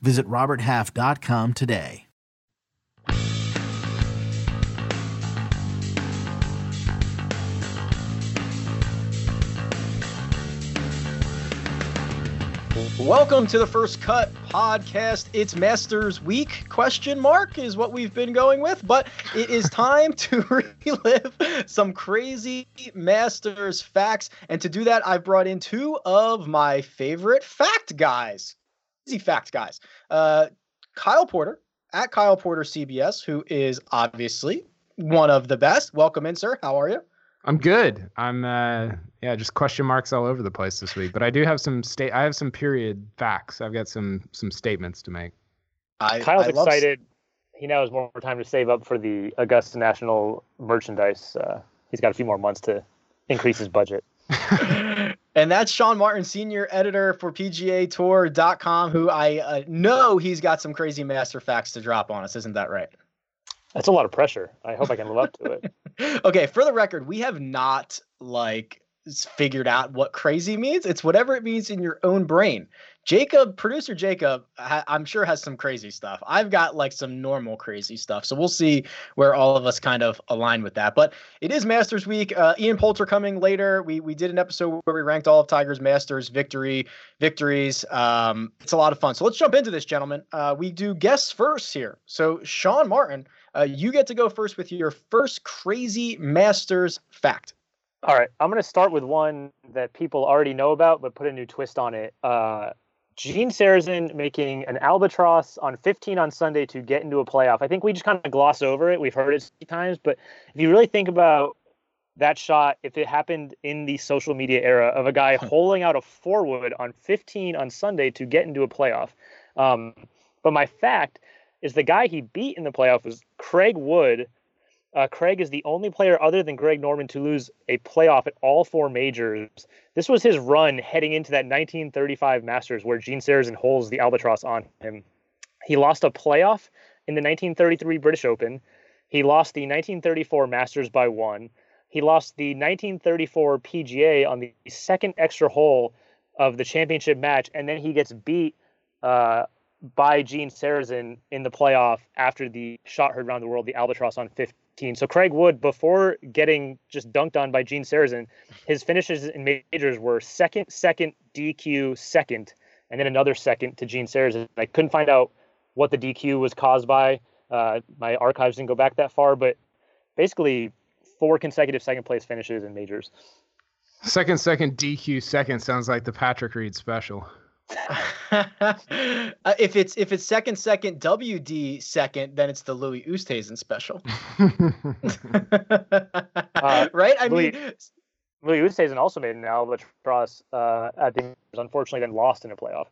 Visit RobertHalf.com today. Welcome to the First Cut podcast. It's Masters Week question mark is what we've been going with, but it is time to relive some crazy Masters facts. And to do that, I've brought in two of my favorite fact guys. Easy fact guys. Uh, Kyle Porter at Kyle Porter CBS, who is obviously one of the best. Welcome in, sir. How are you? I'm good. I'm uh yeah, just question marks all over the place this week. But I do have some state I have some period facts. I've got some some statements to make. I, Kyle's I excited. He now has more time to save up for the Augusta National merchandise. Uh, he's got a few more months to increase his budget. and that's Sean Martin, senior editor for PGA Tour.com, who I uh, know he's got some crazy master facts to drop on us. Isn't that right? That's a lot of pressure. I hope I can live up to it. okay, for the record, we have not like figured out what crazy means. It's whatever it means in your own brain. Jacob, producer Jacob, I'm sure has some crazy stuff. I've got like some normal crazy stuff. So we'll see where all of us kind of align with that. But it is Masters Week. Uh, Ian Poulter coming later. We we did an episode where we ranked all of Tiger's Masters victory victories. Um, it's a lot of fun. So let's jump into this, gentlemen. Uh, we do guests first here. So Sean Martin, uh, you get to go first with your first crazy Masters fact. All right, I'm going to start with one that people already know about, but put a new twist on it. Gene Sarazen making an albatross on 15 on Sunday to get into a playoff. I think we just kind of gloss over it. We've heard it times, but if you really think about that shot, if it happened in the social media era of a guy holding out a four wood on 15 on Sunday to get into a playoff. Um, but my fact is the guy he beat in the playoff was Craig Wood. Uh, Craig is the only player other than Greg Norman to lose a playoff at all four majors. This was his run heading into that 1935 Masters where Gene Sarazen holds the albatross on him. He lost a playoff in the 1933 British Open. He lost the 1934 Masters by one. He lost the 1934 PGA on the second extra hole of the championship match, and then he gets beat uh, by Gene Sarazen in the playoff after the shot heard around the world, the Albatross on 15. So Craig Wood, before getting just dunked on by Gene Sarazen, his finishes in majors were second, second, DQ, second, and then another second to Gene Sarazen. I couldn't find out what the DQ was caused by. Uh, my archives didn't go back that far, but basically four consecutive second place finishes in majors. Second, second, DQ, second sounds like the Patrick Reed special. uh, if it's if it's second second WD second, then it's the Louis Oosthuizen special. uh, right? I Louis, mean, Louis Oosthuizen also made an albatross uh, at the unfortunately then lost in a playoff.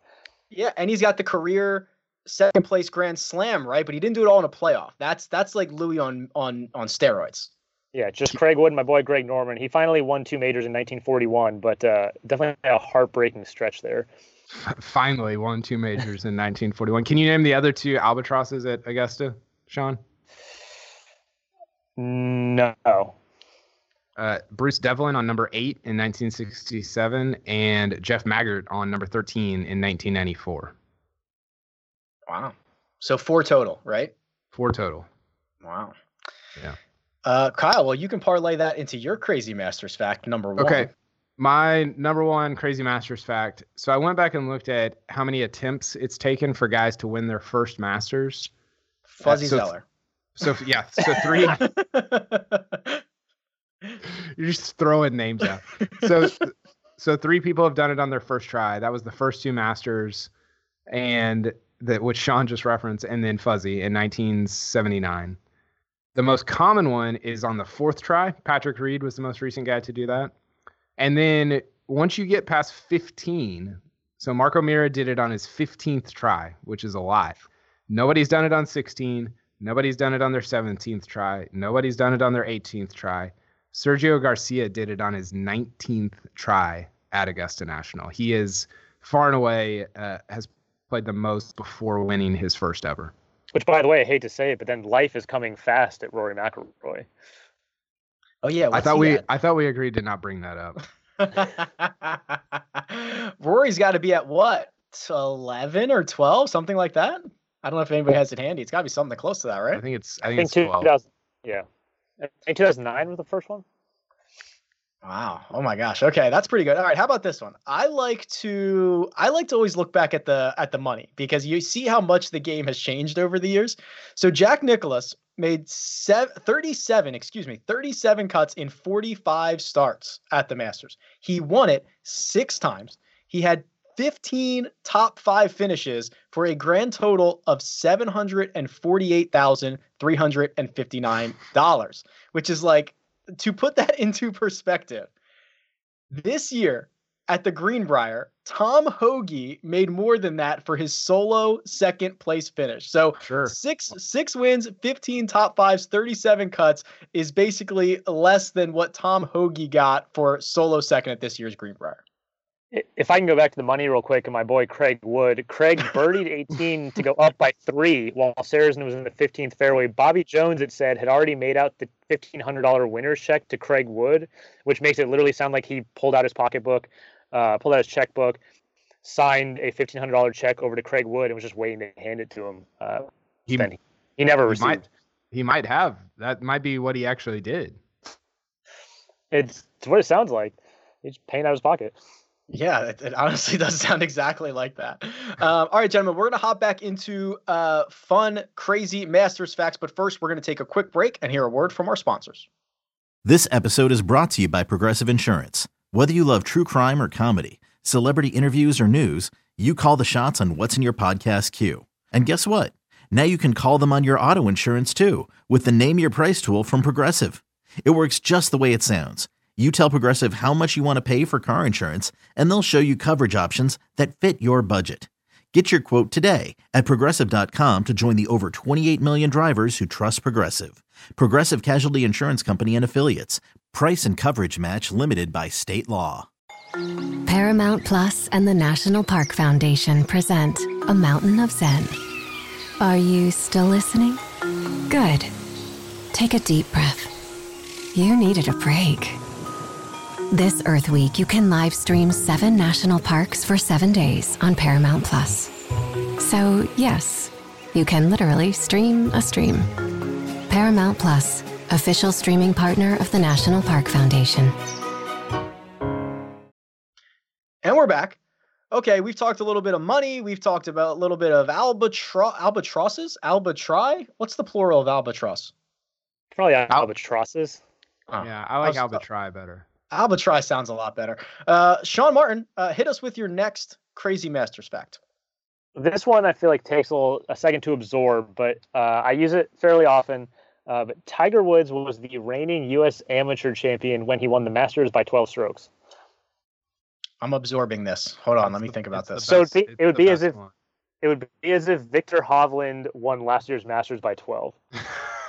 Yeah, and he's got the career second place Grand Slam, right? But he didn't do it all in a playoff. That's that's like Louis on on on steroids. Yeah, just Craig Wood, my boy Greg Norman. He finally won two majors in 1941, but uh, definitely a heartbreaking stretch there finally won two majors in 1941. Can you name the other two albatrosses at Augusta, Sean? No. Uh, Bruce Devlin on number eight in 1967, and Jeff Maggert on number 13 in 1994. Wow. So four total, right? Four total. Wow. Yeah. Uh, Kyle, well, you can parlay that into your crazy masters fact number one. Okay my number one crazy masters fact so i went back and looked at how many attempts it's taken for guys to win their first masters. Fuzzy uh, so, Zoeller. so yeah so three you're just throwing names out. So so three people have done it on their first try. That was the first two masters and that which sean just referenced and then fuzzy in 1979 the most common one is on the fourth try. Patrick reed was the most recent guy to do that and then once you get past 15, so Mark O'Meara did it on his 15th try, which is a lot. Nobody's done it on 16. Nobody's done it on their 17th try. Nobody's done it on their 18th try. Sergio Garcia did it on his 19th try at Augusta National. He is far and away uh, has played the most before winning his first ever. Which, by the way, I hate to say it, but then life is coming fast at Rory McIlroy. Oh yeah, I thought we at? I thought we agreed to not bring that up. Rory's got to be at what, eleven or twelve, something like that. I don't know if anybody has it handy. It's got to be something close to that, right? I think it's. I think, I think it's 12. Yeah, I think 2009 was the first one. Wow. Oh my gosh. Okay, that's pretty good. All right, how about this one? I like to I like to always look back at the at the money because you see how much the game has changed over the years. So Jack Nicklaus made seven, 37, excuse me, 37 cuts in 45 starts at the Masters. He won it 6 times. He had 15 top 5 finishes for a grand total of $748,359, which is like to put that into perspective, this year at the Greenbrier, Tom Hoge made more than that for his solo second place finish. So sure. six six wins, 15 top fives, 37 cuts is basically less than what Tom Hoge got for solo second at this year's Greenbrier if I can go back to the money real quick, and my boy Craig Wood, Craig birdied 18 to go up by three while Sarazen was in the 15th fairway. Bobby Jones, it said, had already made out the $1,500 winner's check to Craig Wood, which makes it literally sound like he pulled out his pocketbook, uh, pulled out his checkbook, signed a $1,500 check over to Craig Wood, and was just waiting to hand it to him. Uh, he, he, he never he received. Might, he might have. That might be what he actually did. It's, it's what it sounds like. He's paying out of his pocket. Yeah, it, it, honestly does sound exactly like that. Um, all right, gentlemen, we're going to hop back into uh, fun, crazy Masters facts. But first, we're going to take a quick break and hear a word from our sponsors. This episode is brought to you by Progressive Insurance. Whether you love true crime or comedy, celebrity interviews or news, you call the shots on what's in your podcast queue. And guess what? Now you can call them on your auto insurance too with the Name Your Price tool from Progressive. It works just the way it sounds you tell Progressive how much you want to pay for car insurance, and they'll show you coverage options that fit your budget. Get your quote today at progressive.com to join the over 28 million drivers who trust Progressive. Progressive Casualty Insurance Company and Affiliates. Price and coverage match limited by state law. Paramount Plus and the National Park Foundation present A Mountain of Zen. Are you still listening? Good. Take a deep breath. You needed a break. This Earth Week, you can live stream seven national parks for seven days on Paramount Plus. So, yes, you can literally stream a stream. Paramount Plus, official streaming partner of the National Park Foundation. And we're back. Okay, we've talked a little bit of money. We've talked about a little bit of albatro- albatrosses. Albatry? What's the plural of albatross? Probably albatrosses. Oh, yeah, I like albatry better. Albatross sounds a lot better. Uh, Sean Martin, uh, hit us with your next crazy Masters fact. This one I feel like takes a, little, a second to absorb, but uh, I use it fairly often. Uh, but Tiger Woods was the reigning U.S. amateur champion when he won the Masters by 12 strokes. I'm absorbing this. Hold on, let me think about this. So it'd be, it would be as if one. it would be as if Viktor Hovland won last year's Masters by 12.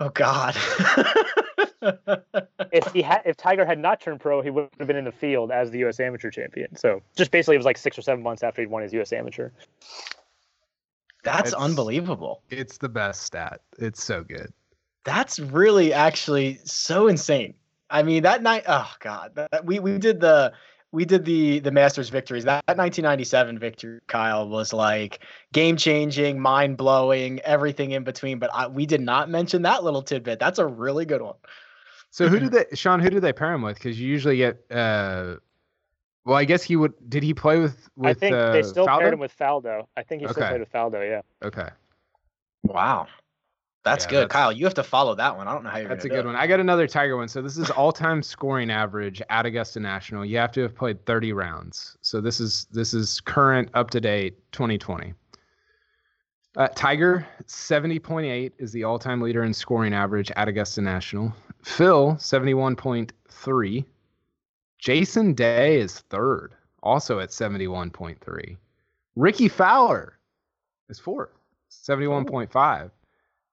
oh God. if he had, if Tiger had not turned pro, he would have been in the field as the U.S. Amateur champion. So just basically, it was like six or seven months after he'd won his U.S. Amateur. That's it's, unbelievable. It's the best stat. It's so good. That's really actually so insane. I mean, that night, oh god, that, we we did the we did the the Masters victories. That, that 1997 victory, Kyle, was like game changing, mind blowing, everything in between. But I, we did not mention that little tidbit. That's a really good one. So who did they, Sean? Who did they pair him with? Because you usually get. uh Well, I guess he would. Did he play with? with I think uh, they still Faldo? paired him with Faldo. I think he still okay. played with Faldo. Yeah. Okay. Wow. That's yeah, good, that's, Kyle. You have to follow that one. I don't know how you're. That's a good it. one. I got another Tiger one. So this is all-time scoring average at Augusta National. You have to have played 30 rounds. So this is this is current, up to date, 2020. Uh, Tiger 70.8 is the all-time leader in scoring average at Augusta National. Phil 71.3. Jason Day is third, also at 71.3. Rickie Fowler is fourth, 71.5.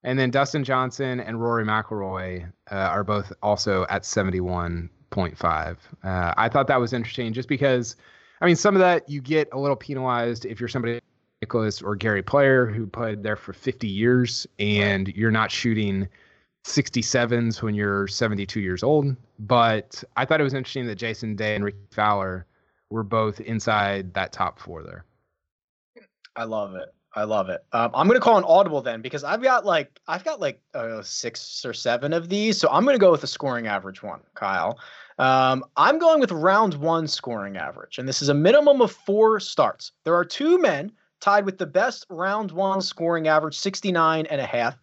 And then Dustin Johnson and Rory McIlroy uh, are both also at 71.5. Uh, I thought that was interesting just because, I mean, some of that you get a little penalized if you're somebody Nicklaus or Gary Player who played there for 50 years and you're not shooting 67s when you're 72 years old. But I thought it was interesting that Jason Day and Rickie Fowler were both inside that top four there. I love it. I love it. Um, I'm gonna call an audible then because I've got like I've got like uh, six or seven of these, so I'm gonna go with a scoring average one, Kyle. Um, I'm going with round one scoring average, and this is a minimum of four starts. There are two men tied with the best round one scoring average, 69 and a half.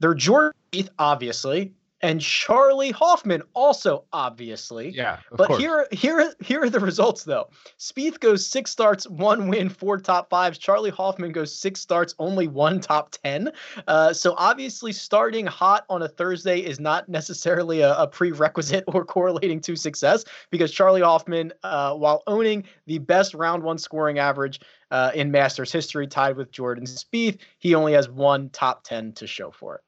They're Jordan Spieth, obviously, and Charley Hoffman also obviously. Yeah, but course. here here here are the results though. Spieth goes six starts, one win, four top fives. Charley Hoffman goes six starts, only one top ten. Uh, so obviously, starting hot on a Thursday is not necessarily a, a prerequisite or correlating to success because Charley Hoffman, uh, while owning the best round one scoring average uh, in Masters history, tied with Jordan Spieth, he only has one top ten to show for it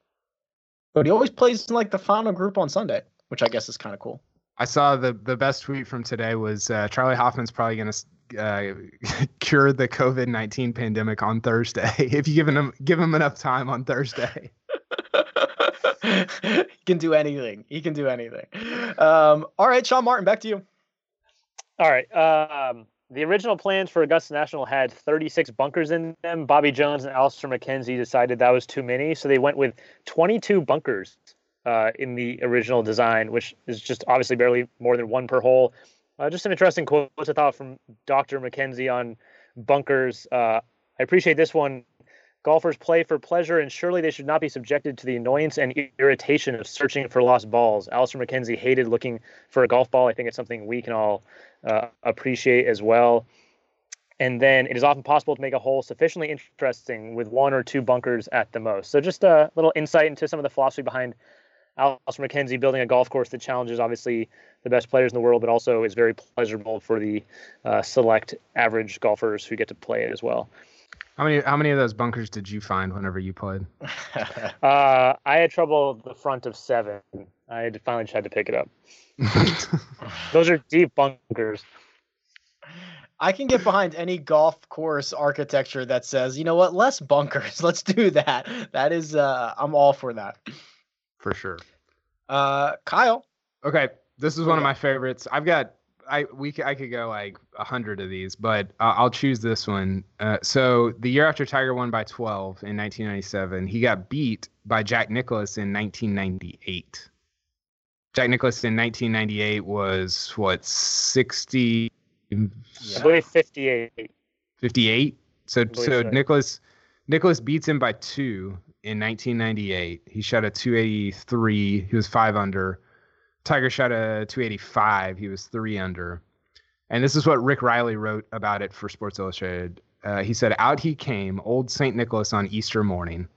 but he always plays in like the final group on Sunday, which I guess is kind of cool. I saw the the best tweet from today was uh, Charley Hoffman's probably going to uh, cure the COVID nineteen pandemic on Thursday if you give him give him enough time on Thursday. he can do anything. He can do anything. Um, all right, Sean Martin, back to you. All right. Um, the original plans for Augusta National had 36 bunkers in them. Bobby Jones and Alister MacKenzie decided that was too many, so they went with 22 bunkers uh, in the original design, which is just obviously barely more than one per hole. Uh, just some interesting quotes I thought from Dr. MacKenzie on bunkers. Uh, I appreciate this one. Golfers play for pleasure, and surely they should not be subjected to the annoyance and irritation of searching for lost balls. Alister MacKenzie hated looking for a golf ball. I think it's something we can all uh, appreciate as well. And then it is often possible to make a hole sufficiently interesting with one or two bunkers at the most. So just a little insight into some of the philosophy behind Alister MacKenzie building a golf course that challenges obviously the best players in the world, but also is very pleasurable for the uh, select average golfers who get to play it as well. How many how many of those bunkers did you find whenever you played? uh, I had trouble the front of seven. I had finally just had to pick it up. Those are deep bunkers. I can get behind any golf course architecture that says, you know what, less bunkers. Let's do that. That is, uh, I'm all for that. For sure. Uh, Kyle. Okay, this is one of my favorites. I've got I we I could go like a hundred of these, but uh, I'll choose this one. Uh, so the year after Tiger won by 12 in 1997, he got beat by Jack Nicklaus in 1998. Jack Nicklaus in 1998 was what 60 yeah. I believe 58 58 so so, so Nicklaus Nicklaus beats him by 2 in 1998 he shot a 283 he was 5 under Tiger shot a 285 he was 3 under and this is what Rick Reilly wrote about it for Sports Illustrated uh, he said out he came old St. Nicholas on Easter morning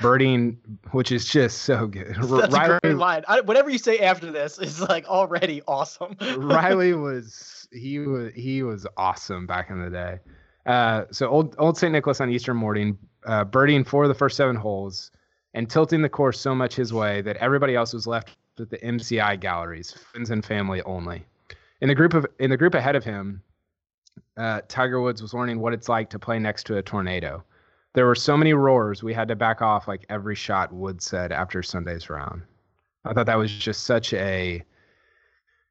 birding, which is just so good. That's Reilly, a great line. I, whatever you say after this is like already awesome. Riley was he was he was awesome back in the day. Uh, so old old St. Nicholas on Easter morning, uh, birding for the first seven holes and tilting the course so much his way that everybody else was left with the MCI galleries, friends and family only. In the group of in the group ahead of him, uh, Tiger Woods was learning what it's like to play next to a tornado. There were so many roars we had to back off like every shot wood said after sunday's round. I thought that was just such a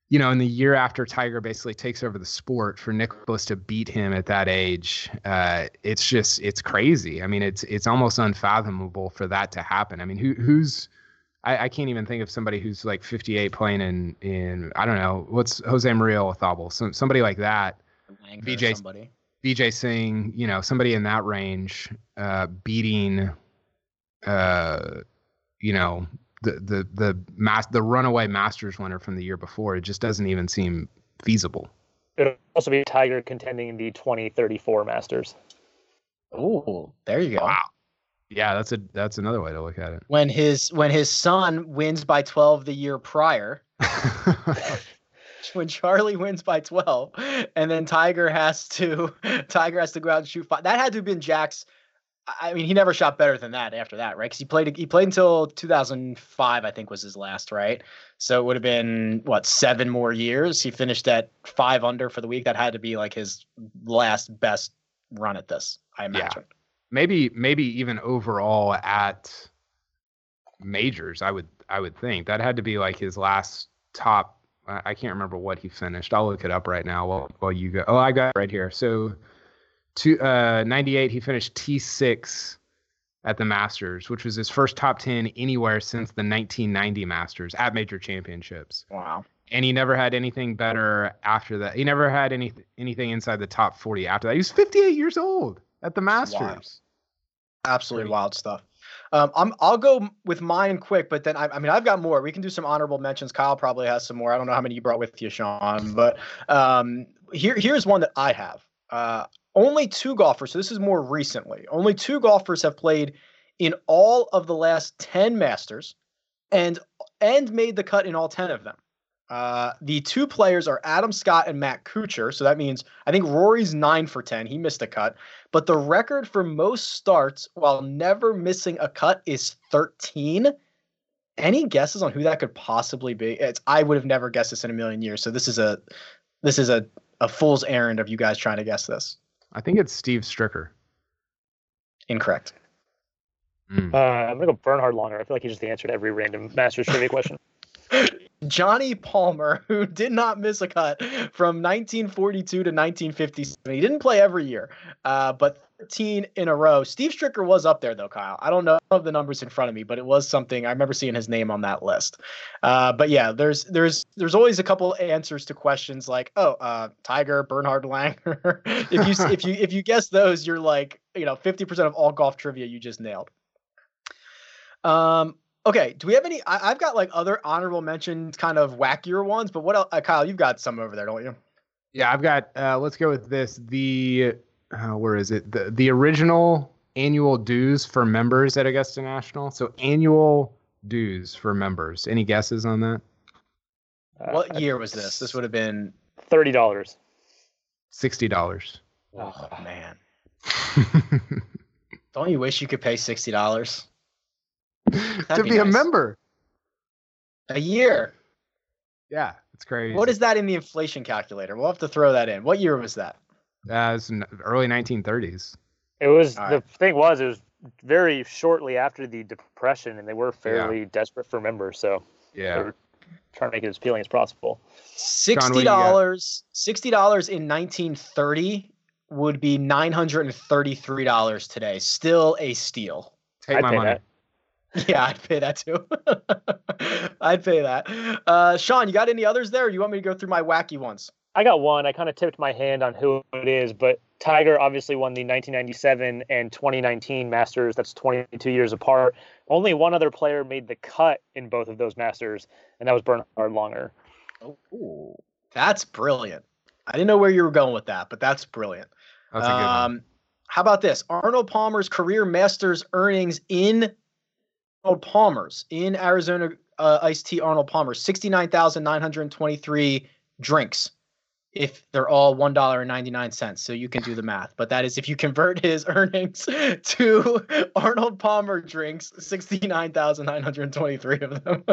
you know in the year after tiger basically takes over the sport for Nicklaus to beat him at that age uh, it's just it's crazy. I mean it's it's almost unfathomable for that to happen. I mean who who's I, I can't even think of somebody who's like 58 playing in in I don't know what's Jose Maria Olazabal, some somebody like that. Vijay somebody. Vijay Singh, you know, somebody in that range, uh, beating, uh, you know, the the the mass the runaway Masters winner from the year before. It just doesn't even seem feasible. It'll also be Tiger contending in the 2034 Masters. Oh, there you go. Wow. Yeah, that's a that's another way to look at it. When his when his son wins by 12 the year prior. when Charlie wins by 12 and then Tiger has to Tiger has to go out and shoot five. That had to have been Jack's I mean, he never shot better than that after that, right? Because he played he played until 2005, I think was his last, right? So it would have been what seven more years. He finished at five under for the week. That had to be like his last best run at this, I imagine. Yeah. Maybe maybe even overall at majors, I would I would think that had to be like his last top. I can't remember what he finished. I'll look it up right now while while you go. Oh, I got it right here. So to uh, 98, he finished T6 at the Masters, which was his first top 10 anywhere since the 1990 Masters at major championships. Wow. And he never had anything better after that. He never had any anything inside the top 40 after that. He was 58 years old at the Masters. Wild. Absolutely wild stuff. Um, I'm I'll go with mine quick, but then I, I, mean I've got more. We can do some honorable mentions. Kyle probably has some more. I don't know how many you brought with you, Sean, but um, here here's one that I have. Uh, only two golfers, so this is more recently, only two golfers have played in all of the last 10 Masters and and made the cut in all 10 of them. Uh, the two players are Adam Scott and Matt Kuchar. So that means I think Rory's nine for 10. He missed a cut. But the record for most starts while never missing a cut is 13. Any guesses on who that could possibly be? It's I would have never guessed this in a million years. So this is a this is a, a fool's errand of you guys trying to guess this. I think it's Steve Stricker. Incorrect. Mm. Uh, I'm gonna go Bernhard Langer. I feel like he just answered every random Masters trivia question. Johnny Palmer, who did not miss a cut from 1942 to 1957. He didn't play every year, uh, but 13 in a row. Steve Stricker was up there though, Kyle. I don't know of the numbers in front of me, but it was something I remember seeing his name on that list. Uh, but yeah, there's there's there's always a couple answers to questions like, oh, uh, Tiger, Bernhard Langer. if you if you if you guess those, you're like, you know, 50% of all golf trivia you just nailed. Um, Okay, do we have any? I, have got like other honorable mentions, kind of wackier ones, but what else? Uh, Kyle, you've got some over there, don't you? Yeah, I've got. Uh, let's go with this. The uh, where is it? The the original annual dues for members at Augusta National. So annual dues for members. Any guesses on that? What uh, year was this? This would have been thirty dollars. Sixty dollars. Oh man. don't you wish you could pay sixty dollars? to be, be nice. a member. A year. Yeah, it's crazy. What is that in the inflation calculator? We'll have to throw that in. What year was that? Uh, was early 1930s. It was All the right. thing was it was very shortly after the depression, and they were fairly yeah. desperate for members. So yeah, trying to make it as appealing as possible. Sixty dollars. Sixty dollars in 1930 would be nine hundred and thirty-three dollars today. Still a steal. Take I'd my money. That. Yeah, I'd pay that too. I'd pay that. Uh, Sean, you got any others there? you want me to go through my wacky ones? I got one. I kind of tipped my hand on who it is, but Tiger obviously won the 1997 and 2019 Masters. That's 22 years apart. Only one other player made the cut in both of those Masters, and that was Bernhard Langer. Oh, that's brilliant. I didn't know where you were going with that, but that's brilliant. That's a good um, one. How about this? Arnold Palmer's career Masters earnings in Arnold Palmer's in Arizona uh, iced tea Arnold Palmer, 69,923 drinks if they're all $1.99. So you can do the math. But that is if you convert his earnings to Arnold Palmer drinks, 69,923 of them.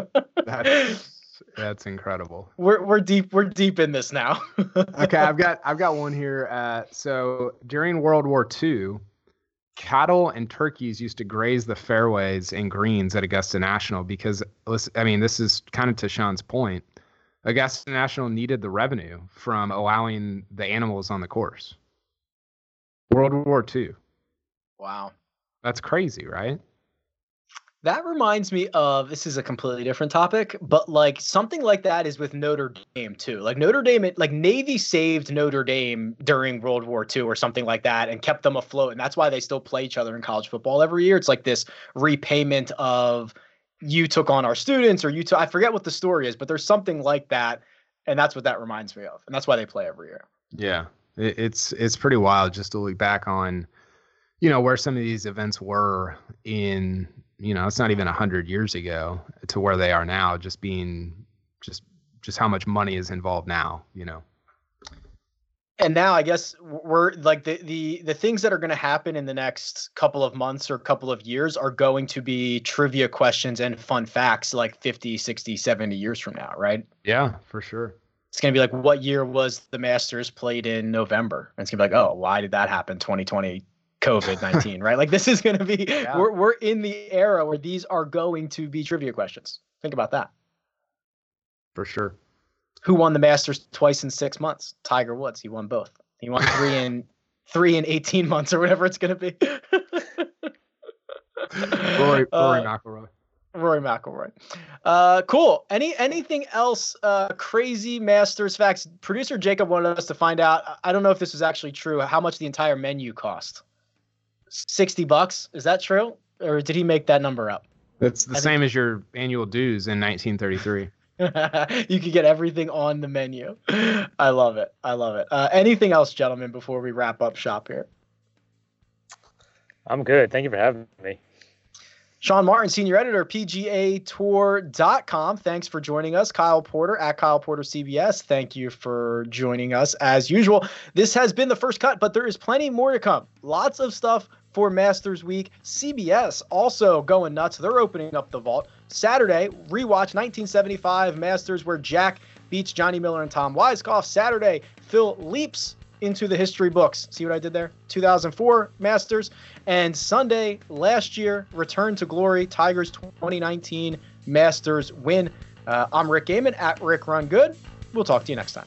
that's that's incredible. We're we're deep we're deep in this now. okay, I've got I've got one here. Uh, so during World War II, cattle and turkeys used to graze the fairways and greens at Augusta National because, I mean, this is kind of to Sean's point. Augusta National needed the revenue from allowing the animals on the course. World War II. Wow. That's crazy, right? That reminds me of this is a completely different topic, but like something like that is with Notre Dame too. Like Notre Dame, like Navy saved Notre Dame during World War II or something like that and kept them afloat. And that's why they still play each other in college football every year. It's like this repayment of you took on our students or you took, I forget what the story is, but there's something like that. And that's what that reminds me of. And that's why they play every year. Yeah. It's, it's pretty wild just to look back on, you know, where some of these events were in you know, it's not even a hundred years ago to where they are now, just being just just how much money is involved now, you know. and now I guess we're like the the the things that are going to happen in the next couple of months or couple of years are going to be trivia questions and fun facts like 50, 60, 70 years from now, right? Yeah, for sure. It's going to be like what year was the Masters played in November? And it's going to be like, "Oh, why did that happen 2020 COVID-19?" right? Like this is going to be Yeah. we're we're in the era where these are going to be trivia questions. Think about that. For sure. Who won the Masters twice in 6 months? Tiger Woods. He won both. He won 3 in 3 in 18 months or whatever it's going to be. Rory, Rory Uh, McIlroy. Rory McIlroy. Uh, cool. Any anything else? Uh, crazy Masters facts. Producer Jacob wanted us to find out. I don't know if this was actually true. How much the entire menu cost? Sixty bucks. Is that true, or did he make that number up? That's the I think- same as your annual dues in 1933. you could get everything on the menu. I love it. I love it. Uh, anything else, gentlemen, before we wrap up shop here? I'm good. Thank you for having me. Sean Martin, senior editor, PGAtour.com. Thanks for joining us. Kyle Porter at Kyle Porter CBS. Thank you for joining us as usual. This has been the first cut, but there is plenty more to come. Lots of stuff for Masters Week. CBS also going nuts. They're opening up the vault. Saturday, rewatch 1975 Masters where Jack beats Johnny Miller and Tom Weiskopf. Saturday, Phil leaps into the history books. See what I did there? 2004 Masters. And Sunday, last year, return to glory, Tigers 2019 Masters win. Uh, I'm Rick Gehman at Rick Run Good. We'll talk to you next time.